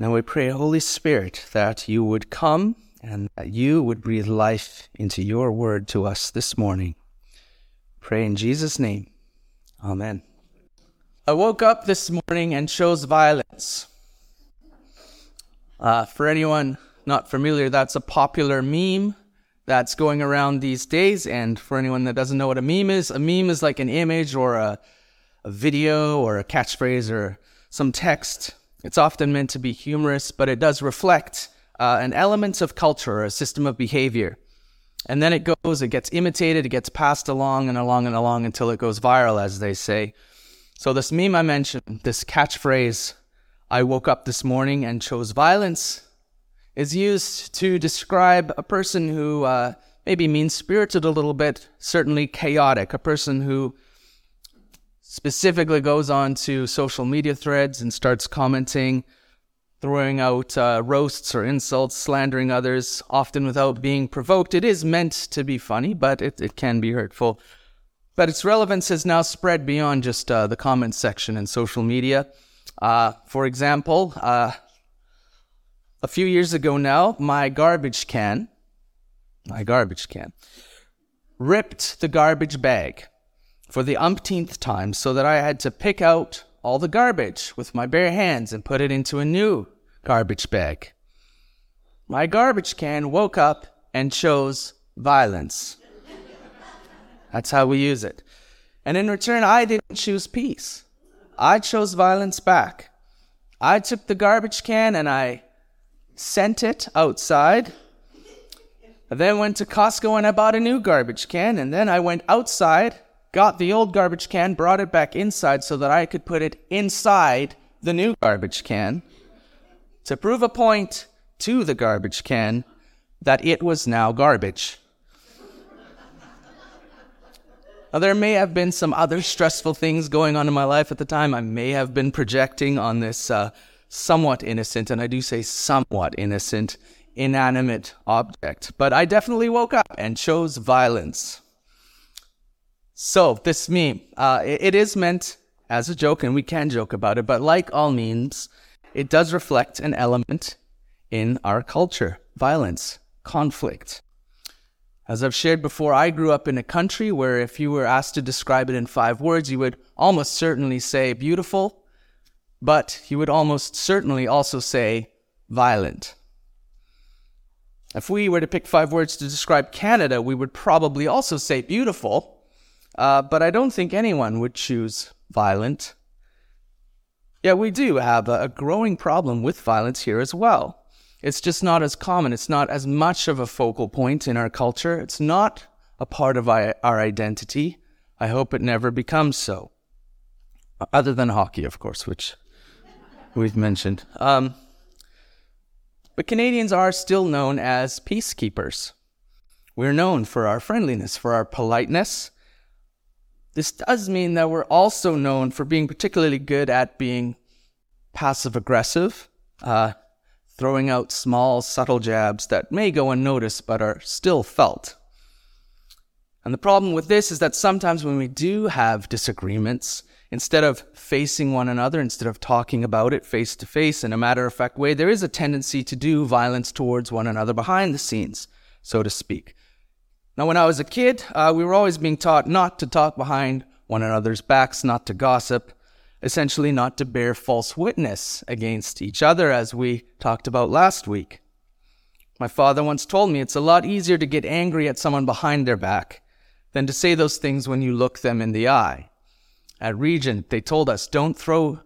Now we pray, Holy Spirit, that you would come and that you would breathe life into your word to us this morning. Pray in Jesus' name. Amen. I woke up this morning and chose violence. Uh, for anyone not familiar, that's a popular meme that's going around these days. And for anyone that doesn't know what a meme is, a meme is like an image or a, a video or a catchphrase or some text. It's often meant to be humorous, but it does reflect uh, an element of culture or a system of behavior. And then it goes, it gets imitated, it gets passed along and along and along until it goes viral, as they say. So, this meme I mentioned, this catchphrase, I woke up this morning and chose violence, is used to describe a person who uh, maybe mean spirited a little bit, certainly chaotic, a person who specifically goes on to social media threads and starts commenting, throwing out uh, roasts or insults, slandering others, often without being provoked. It is meant to be funny, but it, it can be hurtful. But its relevance has now spread beyond just uh, the comments section in social media. Uh, for example, uh, a few years ago now, my garbage can, my garbage can, ripped the garbage bag for the umpteenth time so that I had to pick out all the garbage with my bare hands and put it into a new garbage bag. My garbage can woke up and chose violence. That's how we use it. And in return, I didn't choose peace. I chose violence back. I took the garbage can and I sent it outside. I then went to Costco and I bought a new garbage can. And then I went outside, got the old garbage can, brought it back inside so that I could put it inside the new garbage can to prove a point to the garbage can that it was now garbage. Now, there may have been some other stressful things going on in my life at the time. I may have been projecting on this uh, somewhat innocent, and I do say somewhat innocent, inanimate object. But I definitely woke up and chose violence. So, this meme, uh, it, it is meant as a joke, and we can joke about it, but like all memes, it does reflect an element in our culture violence, conflict. As I've shared before, I grew up in a country where if you were asked to describe it in five words, you would almost certainly say beautiful, but you would almost certainly also say violent. If we were to pick five words to describe Canada, we would probably also say beautiful, uh, but I don't think anyone would choose violent. Yeah, we do have a growing problem with violence here as well. It's just not as common. It's not as much of a focal point in our culture. It's not a part of our, our identity. I hope it never becomes so. Other than hockey, of course, which we've mentioned. Um, but Canadians are still known as peacekeepers. We're known for our friendliness, for our politeness. This does mean that we're also known for being particularly good at being passive aggressive, uh, throwing out small, subtle jabs that may go unnoticed but are still felt. And the problem with this is that sometimes when we do have disagreements, instead of facing one another, instead of talking about it face to face in a matter of fact way, there is a tendency to do violence towards one another behind the scenes, so to speak. Now, when I was a kid, uh, we were always being taught not to talk behind one another's backs, not to gossip, essentially not to bear false witness against each other, as we talked about last week. My father once told me it's a lot easier to get angry at someone behind their back than to say those things when you look them in the eye. At Regent, they told us don't throw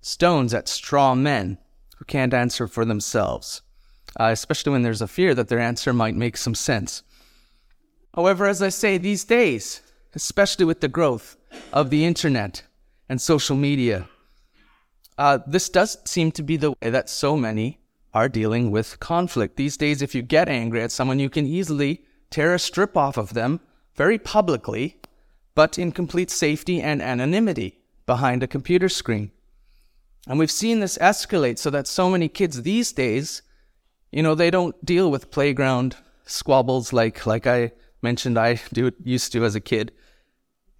stones at straw men who can't answer for themselves, uh, especially when there's a fear that their answer might make some sense. However, as I say, these days, especially with the growth of the internet and social media. Uh, this does seem to be the way that so many are dealing with conflict. These days, if you get angry at someone, you can easily tear a strip off of them very publicly, but in complete safety and anonymity behind a computer screen. And we've seen this escalate so that so many kids these days, you know, they don't deal with playground squabbles like, like I mentioned I do, used to as a kid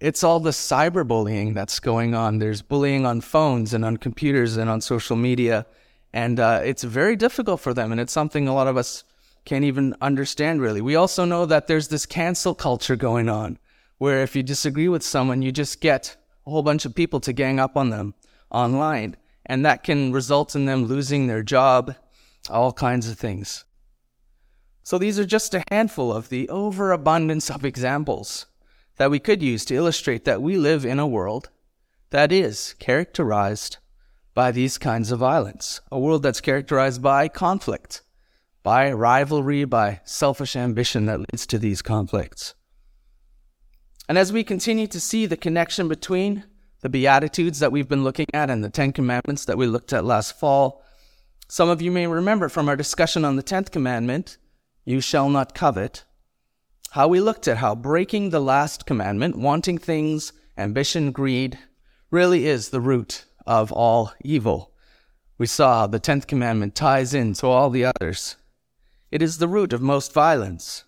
it's all the cyberbullying that's going on. There's bullying on phones and on computers and on social media. And uh, it's very difficult for them, and it's something a lot of us can't even understand really. We also know that there's this cancel culture going on, where if you disagree with someone, you just get a whole bunch of people to gang up on them online. And that can result in them losing their job, all kinds of things. So these are just a handful of the overabundance of examples that we could use to illustrate that we live in a world that is characterized by these kinds of violence, a world that's characterized by conflict, by rivalry, by selfish ambition that leads to these conflicts. And as we continue to see the connection between the Beatitudes that we've been looking at and the Ten Commandments that we looked at last fall, some of you may remember from our discussion on the Tenth Commandment you shall not covet, how we looked at how breaking the last commandment, wanting things, ambition, greed, really is the root of all evil. We saw the tenth commandment ties in to all the others. It is the root of most violence.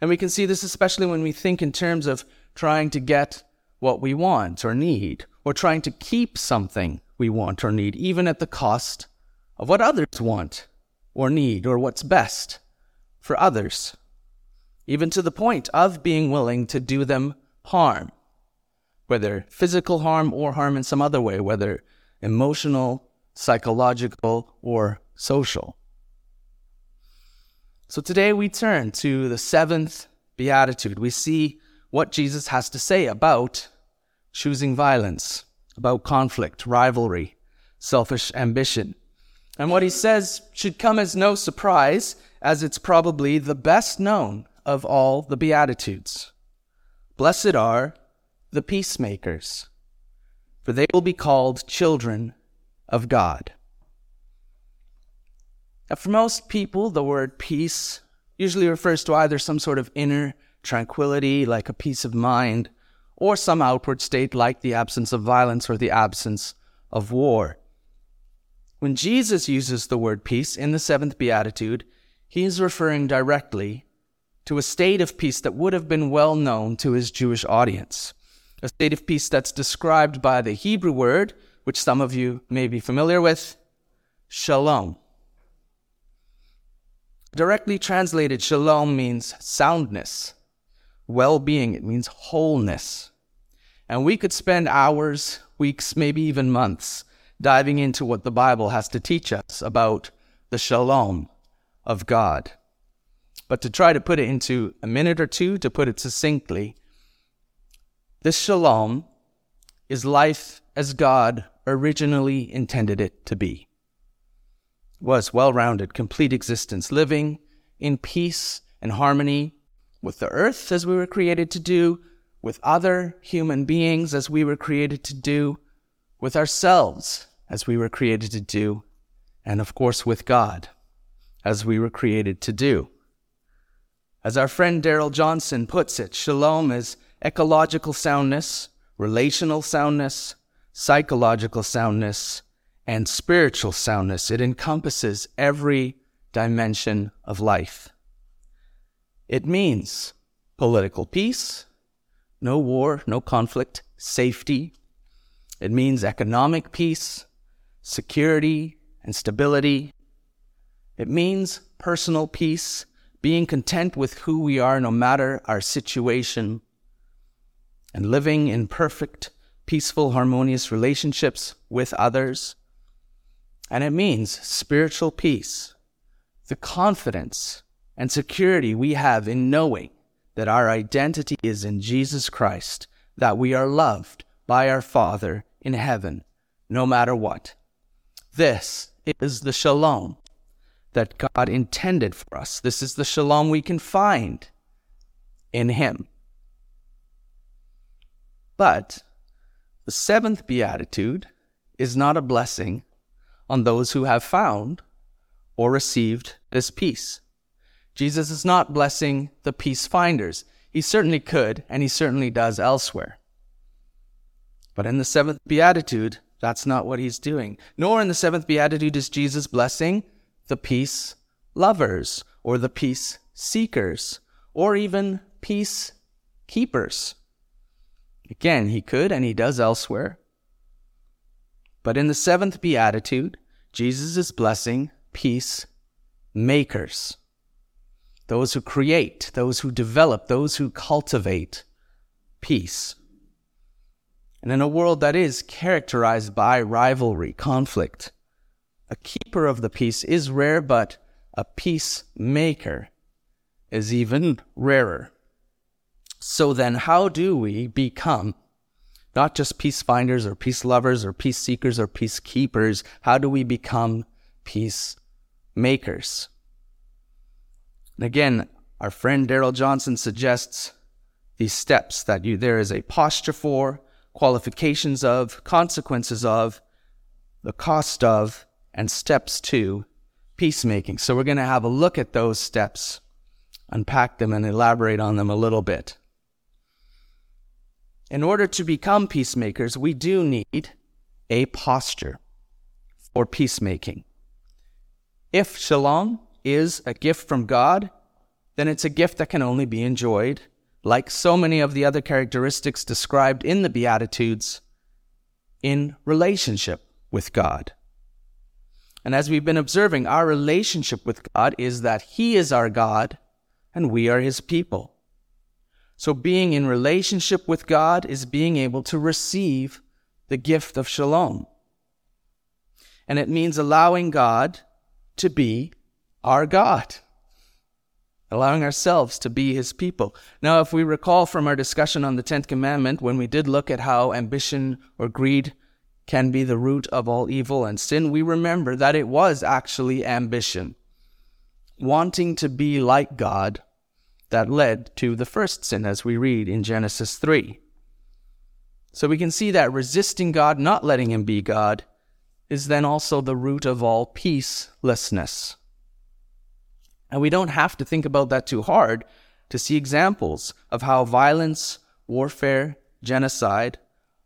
And we can see this especially when we think in terms of trying to get what we want or need, or trying to keep something we want or need, even at the cost of what others want or need or what's best for others, even to the point of being willing to do them harm, whether physical harm or harm in some other way, whether emotional, psychological, or social. So today we turn to the seventh beatitude. We see what Jesus has to say about choosing violence, about conflict, rivalry, selfish ambition. And what he says should come as no surprise as it's probably the best known of all the Beatitudes. Blessed are the peacemakers, for they will be called children of God. Now, for most people, the word peace usually refers to either some sort of inner tranquility, like a peace of mind, or some outward state, like the absence of violence or the absence of war. When Jesus uses the word peace in the seventh beatitude, he is referring directly to a state of peace that would have been well known to his Jewish audience. A state of peace that's described by the Hebrew word, which some of you may be familiar with, shalom. Directly translated, shalom means soundness, well being, it means wholeness. And we could spend hours, weeks, maybe even months diving into what the Bible has to teach us about the shalom of God. But to try to put it into a minute or two, to put it succinctly, this shalom is life as God originally intended it to be. It was well rounded, complete existence, living in peace and harmony with the earth as we were created to do, with other human beings as we were created to do, with ourselves as we were created to do, and of course with God as we were created to do. As our friend Darrell Johnson puts it, shalom is ecological soundness, relational soundness, psychological soundness, and spiritual soundness. It encompasses every dimension of life. It means political peace, no war, no conflict, safety. It means economic peace, security, and stability. It means personal peace, being content with who we are no matter our situation, and living in perfect, peaceful, harmonious relationships with others. And it means spiritual peace, the confidence and security we have in knowing that our identity is in Jesus Christ, that we are loved by our Father in heaven, no matter what. This is the shalom that God intended for us. This is the shalom we can find in Him. But the seventh beatitude is not a blessing on those who have found or received this peace. Jesus is not blessing the peace finders. He certainly could, and he certainly does elsewhere. But in the seventh beatitude, that's not what he's doing. Nor in the seventh beatitude is Jesus blessing the peace lovers or the peace seekers or even peace keepers. Again, he could and he does elsewhere. But in the seventh beatitude, Jesus is blessing peace makers, those who create, those who develop, those who cultivate peace. And in a world that is characterized by rivalry, conflict, a keeper of the peace is rare, but a peacemaker is even rarer. So then, how do we become not just peace finders or peace lovers or peace seekers or peacekeepers? How do we become peacemakers? And again, our friend Darrell Johnson suggests these steps that you, there is a posture for, qualifications of, consequences of, the cost of, and steps to peacemaking. So we're going to have a look at those steps, unpack them, and elaborate on them a little bit. In order to become peacemakers, we do need a posture for peacemaking. If shalom is a gift from God, then it's a gift that can only be enjoyed, like so many of the other characteristics described in the Beatitudes, in relationship with God. And as we've been observing, our relationship with God is that He is our God and we are His people. So being in relationship with God is being able to receive the gift of shalom. And it means allowing God to be our God, allowing ourselves to be his people. Now, if we recall from our discussion on the 10th commandment, when we did look at how ambition or greed can be the root of all evil and sin, we remember that it was actually ambition, wanting to be like God that led to the first sin, as we read in Genesis 3. So we can see that resisting God, not letting Him be God, is then also the root of all peacelessness. And we don't have to think about that too hard to see examples of how violence, warfare, genocide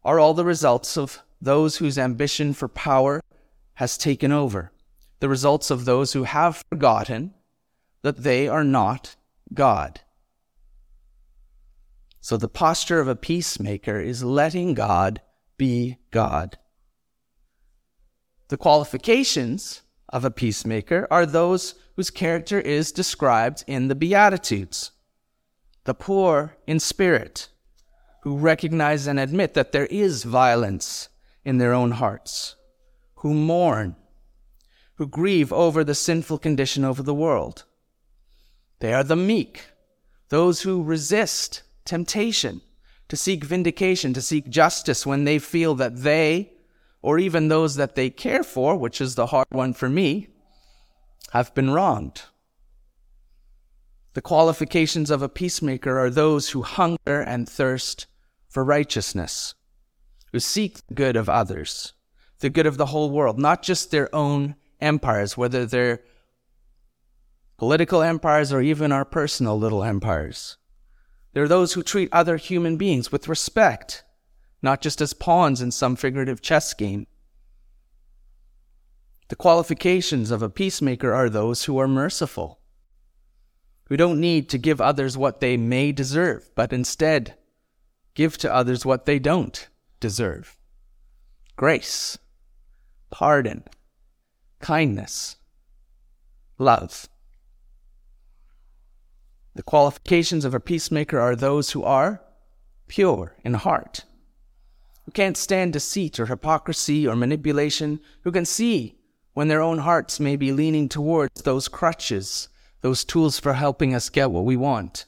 are all the results of those whose ambition for power has taken over, the results of those who have forgotten that they are not God. So the posture of a peacemaker is letting God be God. The qualifications of a peacemaker are those whose character is described in the Beatitudes. The poor in spirit, who recognize and admit that there is violence in their own hearts, who mourn, who grieve over the sinful condition of the world they are the meek, those who resist temptation, to seek vindication, to seek justice when they feel that they, or even those that they care for, which is the hard one for me, have been wronged. The qualifications of a peacemaker are those who hunger and thirst for righteousness, who seek the good of others, the good of the whole world, not just their own empires, whether they're political empires, or even our personal little empires. They're those who treat other human beings with respect, not just as pawns in some figurative chess game. The qualifications of a peacemaker are those who are merciful, who don't need to give others what they may deserve, but instead give to others what they don't deserve grace, pardon, kindness, love. The qualifications of a peacemaker are those who are pure in heart, who can't stand deceit or hypocrisy or manipulation, who can see when their own hearts may be leaning towards those crutches, those tools for helping us get what we want,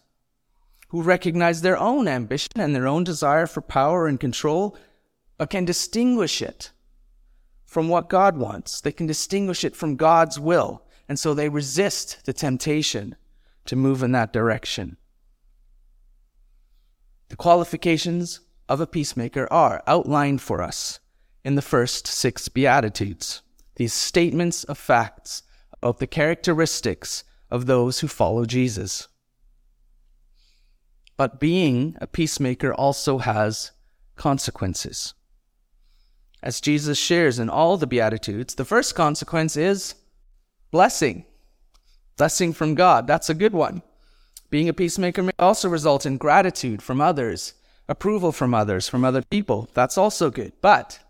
who recognize their own ambition and their own desire for power and control, but can distinguish it from what God wants. They can distinguish it from God's will, and so they resist the temptation to move in that direction. The qualifications of a peacemaker are outlined for us in the first six Beatitudes, these statements of facts about the characteristics of those who follow Jesus. But being a peacemaker also has consequences. As Jesus shares in all the Beatitudes, the first consequence is blessing. Blessing from God, that's a good one. Being a peacemaker may also result in gratitude from others, approval from others, from other people. That's also good. But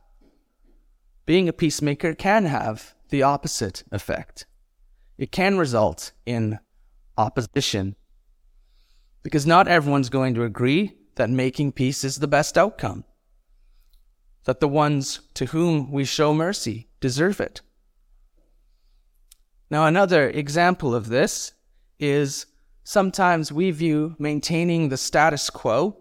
being a peacemaker can have the opposite effect. It can result in opposition because not everyone's going to agree that making peace is the best outcome, that the ones to whom we show mercy deserve it. Now, another example of this is sometimes we view maintaining the status quo,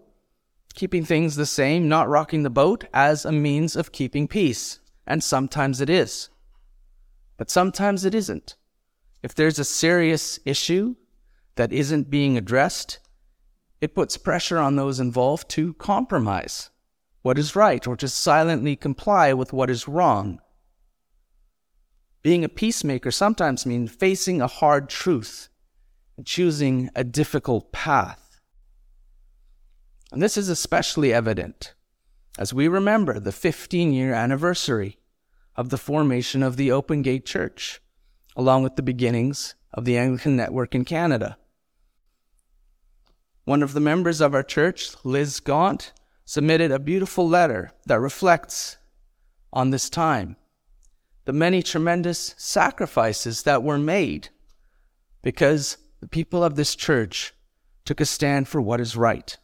keeping things the same, not rocking the boat, as a means of keeping peace. And sometimes it is. But sometimes it isn't. If there's a serious issue that isn't being addressed, it puts pressure on those involved to compromise what is right or to silently comply with what is wrong. Being a peacemaker sometimes means facing a hard truth and choosing a difficult path. And this is especially evident as we remember the 15 year anniversary of the formation of the Open Gate Church, along with the beginnings of the Anglican Network in Canada. One of the members of our church, Liz Gaunt, submitted a beautiful letter that reflects on this time, the many tremendous sacrifices that were made because the people of this church took a stand for what is right.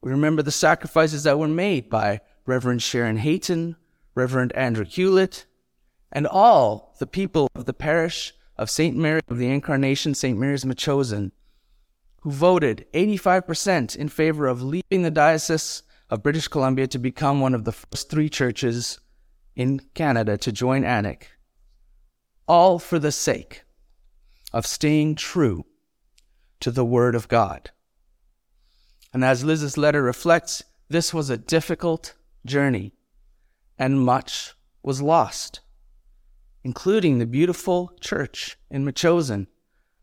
We remember the sacrifices that were made by Reverend Sharon Hayton, Reverend Andrew Hewlett, and all the people of the parish of St. Mary of the Incarnation, St. Mary's Metchosin, who voted 85% in favor of leaving the Diocese of British Columbia to become one of the first three churches in Canada to join ANIC, all for the sake of staying true to the Word of God. And as Liz's letter reflects, this was a difficult journey, and much was lost, including the beautiful church in Metchosin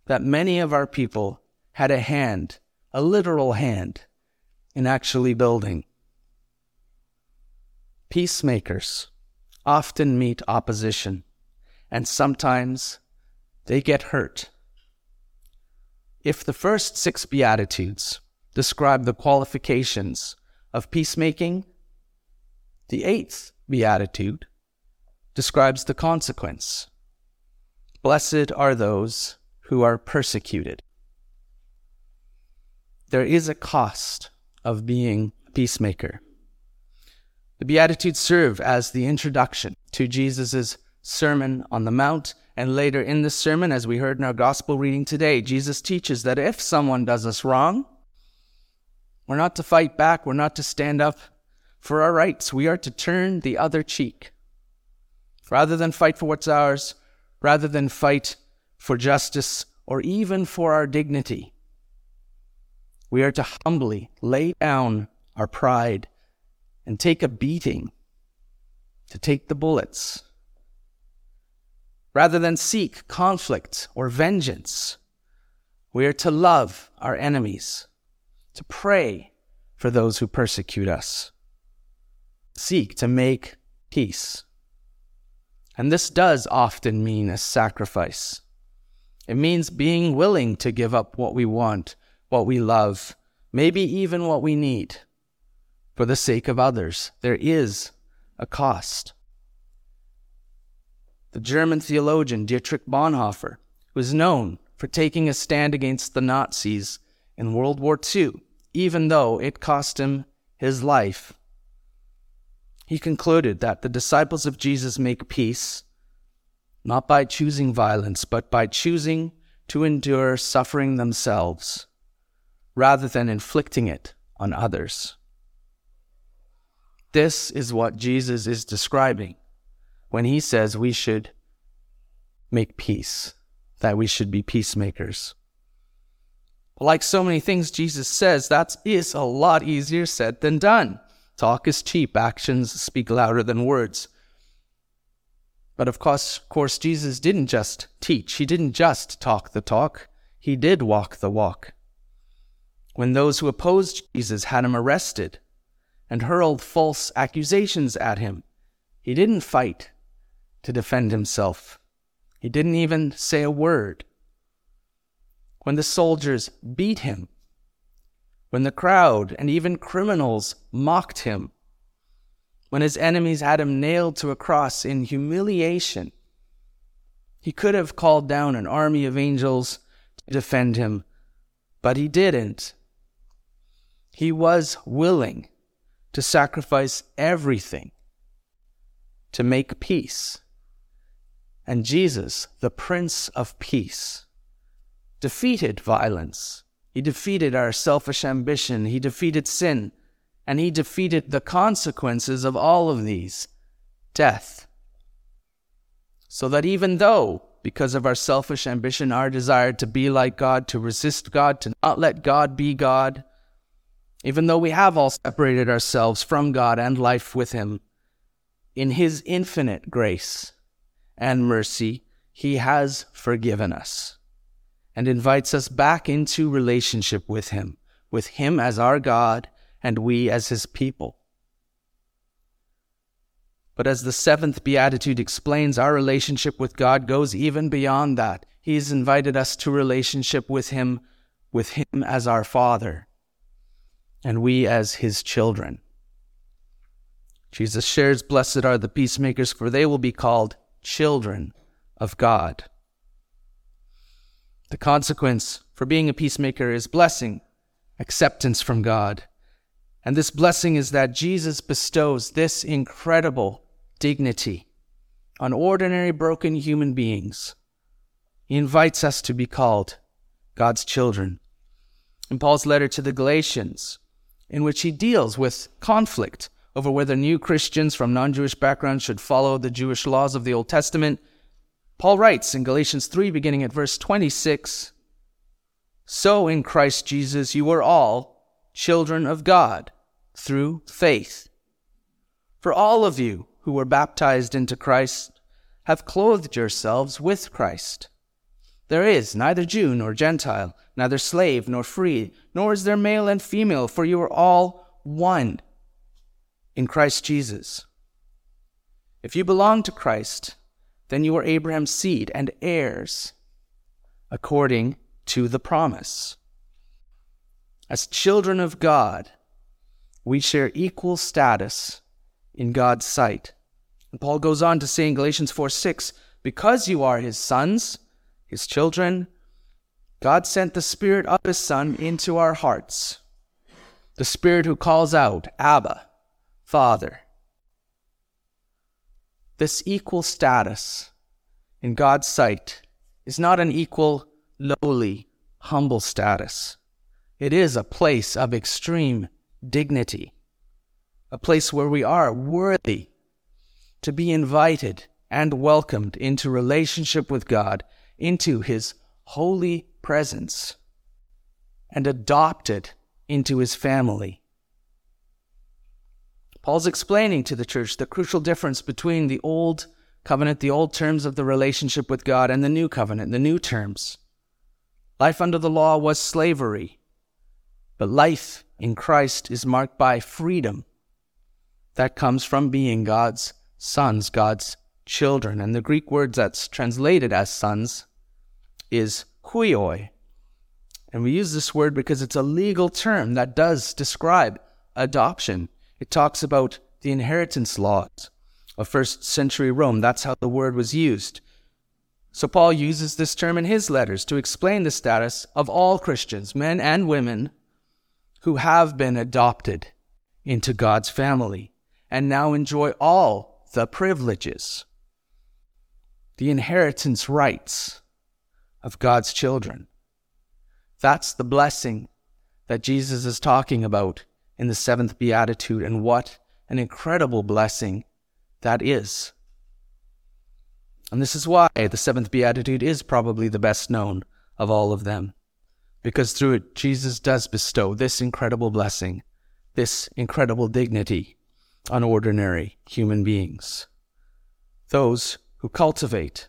that many of our people had a hand, a literal hand, in actually building. Peacemakers often meet opposition, and sometimes they get hurt. If the first six Beatitudes describe the qualifications of peacemaking, the eighth Beatitude describes the consequence. Blessed are those who are persecuted. There is a cost of being a peacemaker. The Beatitudes serve as the introduction to Jesus' Sermon on the Mount, and later in the sermon, as we heard in our gospel reading today, Jesus teaches that if someone does us wrong, we're not to fight back. We're not to stand up for our rights. We are to turn the other cheek. Rather than fight for what's ours, rather than fight for justice or even for our dignity, we are to humbly lay down our pride and take a beating, to take the bullets. Rather than seek conflict or vengeance, we are to love our enemies to pray for those who persecute us, seek to make peace. And this does often mean a sacrifice. It means being willing to give up what we want, what we love, maybe even what we need, for the sake of others. There is a cost. The German theologian Dietrich Bonhoeffer was known for taking a stand against the Nazis in World War II, even though it cost him his life. He concluded that the disciples of Jesus make peace not by choosing violence, but by choosing to endure suffering themselves rather than inflicting it on others. This is what Jesus is describing when he says we should make peace, that we should be peacemakers. Like so many things Jesus says, that is a lot easier said than done. Talk is cheap, actions speak louder than words. But of course, of course, Jesus didn't just teach, he didn't just talk the talk, he did walk the walk. When those who opposed Jesus had him arrested and hurled false accusations at him, he didn't fight to defend himself. He didn't even say a word when the soldiers beat him, when the crowd and even criminals mocked him, when his enemies had him nailed to a cross in humiliation. He could have called down an army of angels to defend him, but he didn't. He was willing to sacrifice everything to make peace. And Jesus, the Prince of Peace, defeated violence. He defeated our selfish ambition. He defeated sin. And he defeated the consequences of all of these death. So that even though, because of our selfish ambition, our desire to be like God, to resist God, to not let God be God, even though we have all separated ourselves from God and life with Him, in His infinite grace and mercy, He has forgiven us and invites us back into relationship with Him, with Him as our God and we as His people. But as the seventh beatitude explains, our relationship with God goes even beyond that. He's invited us to relationship with Him, with Him as our Father, and we as His children. Jesus shares, Blessed are the peacemakers, for they will be called children of God. The consequence for being a peacemaker is blessing, acceptance from God. And this blessing is that Jesus bestows this incredible dignity on ordinary broken human beings. He invites us to be called God's children. In Paul's letter to the Galatians, in which he deals with conflict over whether new Christians from non Jewish backgrounds should follow the Jewish laws of the Old Testament, Paul writes in Galatians 3, beginning at verse 26 So in Christ Jesus you are all children of God through faith. For all of you who were baptized into Christ have clothed yourselves with Christ. There is neither Jew nor Gentile, neither slave nor free, nor is there male and female, for you are all one in Christ Jesus. If you belong to Christ, then you are Abraham's seed and heirs according to the promise. As children of God, we share equal status in God's sight. And Paul goes on to say in Galatians 4 6, because you are his sons, his children, God sent the Spirit of his Son into our hearts, the Spirit who calls out, Abba, Father. This equal status in God's sight is not an equal, lowly, humble status. It is a place of extreme dignity, a place where we are worthy to be invited and welcomed into relationship with God, into His holy presence, and adopted into His family. Paul's explaining to the church the crucial difference between the old covenant, the old terms of the relationship with God, and the new covenant, the new terms. Life under the law was slavery, but life in Christ is marked by freedom that comes from being God's sons, God's children. And the Greek word that's translated as sons is huioi. And we use this word because it's a legal term that does describe adoption. It talks about the inheritance laws of first century Rome. That's how the word was used. So Paul uses this term in his letters to explain the status of all Christians, men and women, who have been adopted into God's family and now enjoy all the privileges, the inheritance rights of God's children. That's the blessing that Jesus is talking about in the seventh beatitude, and what an incredible blessing that is. And this is why the seventh beatitude is probably the best known of all of them because through it, Jesus does bestow this incredible blessing, this incredible dignity on ordinary human beings. Those who cultivate,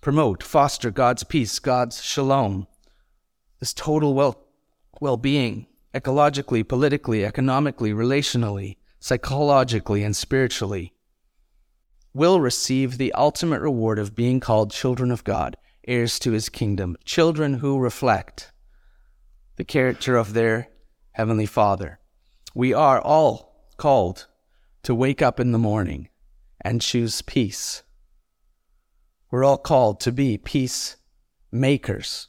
promote, foster God's peace, God's shalom, this total well well being, ecologically, politically, economically, relationally, psychologically, and spiritually, will receive the ultimate reward of being called children of God, heirs to his kingdom, children who reflect the character of their Heavenly Father. We are all called to wake up in the morning and choose peace. We're all called to be peacemakers.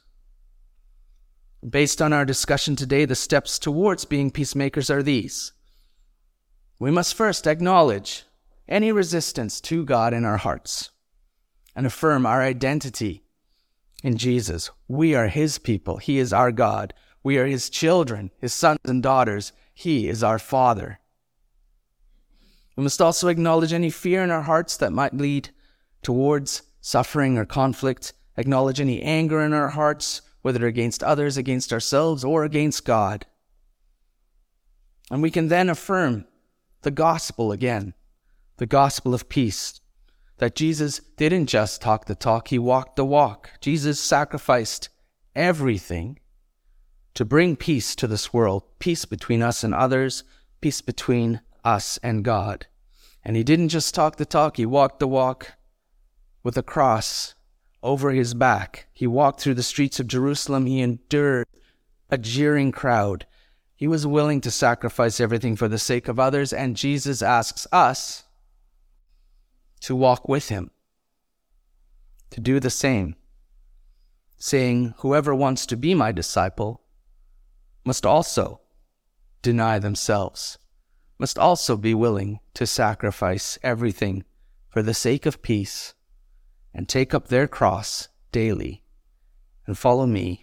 Based on our discussion today, the steps towards being peacemakers are these. We must first acknowledge any resistance to God in our hearts and affirm our identity in Jesus. We are His people. He is our God. We are His children, His sons and daughters. He is our Father. We must also acknowledge any fear in our hearts that might lead towards suffering or conflict, acknowledge any anger in our hearts, whether against others, against ourselves, or against God. And we can then affirm the gospel again, the gospel of peace, that Jesus didn't just talk the talk, he walked the walk. Jesus sacrificed everything to bring peace to this world, peace between us and others, peace between us and God. And he didn't just talk the talk, he walked the walk with a cross over his back. He walked through the streets of Jerusalem. He endured a jeering crowd. He was willing to sacrifice everything for the sake of others, and Jesus asks us to walk with him, to do the same, saying, Whoever wants to be my disciple must also deny themselves, must also be willing to sacrifice everything for the sake of peace and take up their cross daily and follow me